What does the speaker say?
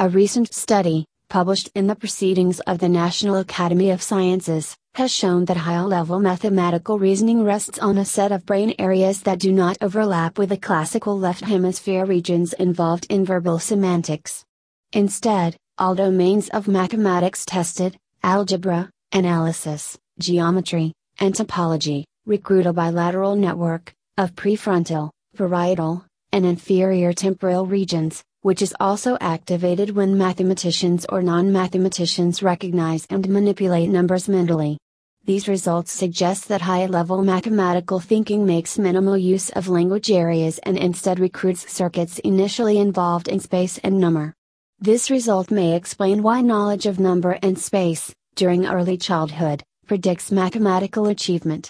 A recent study, published in the Proceedings of the National Academy of Sciences, has shown that high level mathematical reasoning rests on a set of brain areas that do not overlap with the classical left hemisphere regions involved in verbal semantics. Instead, all domains of mathematics tested, algebra, analysis, geometry, and topology, recruit a bilateral network, of prefrontal, parietal, and inferior temporal regions, which is also activated when mathematicians or non mathematicians recognize and manipulate numbers mentally. These results suggest that high level mathematical thinking makes minimal use of language areas and instead recruits circuits initially involved in space and number. This result may explain why knowledge of number and space, during early childhood, predicts mathematical achievement.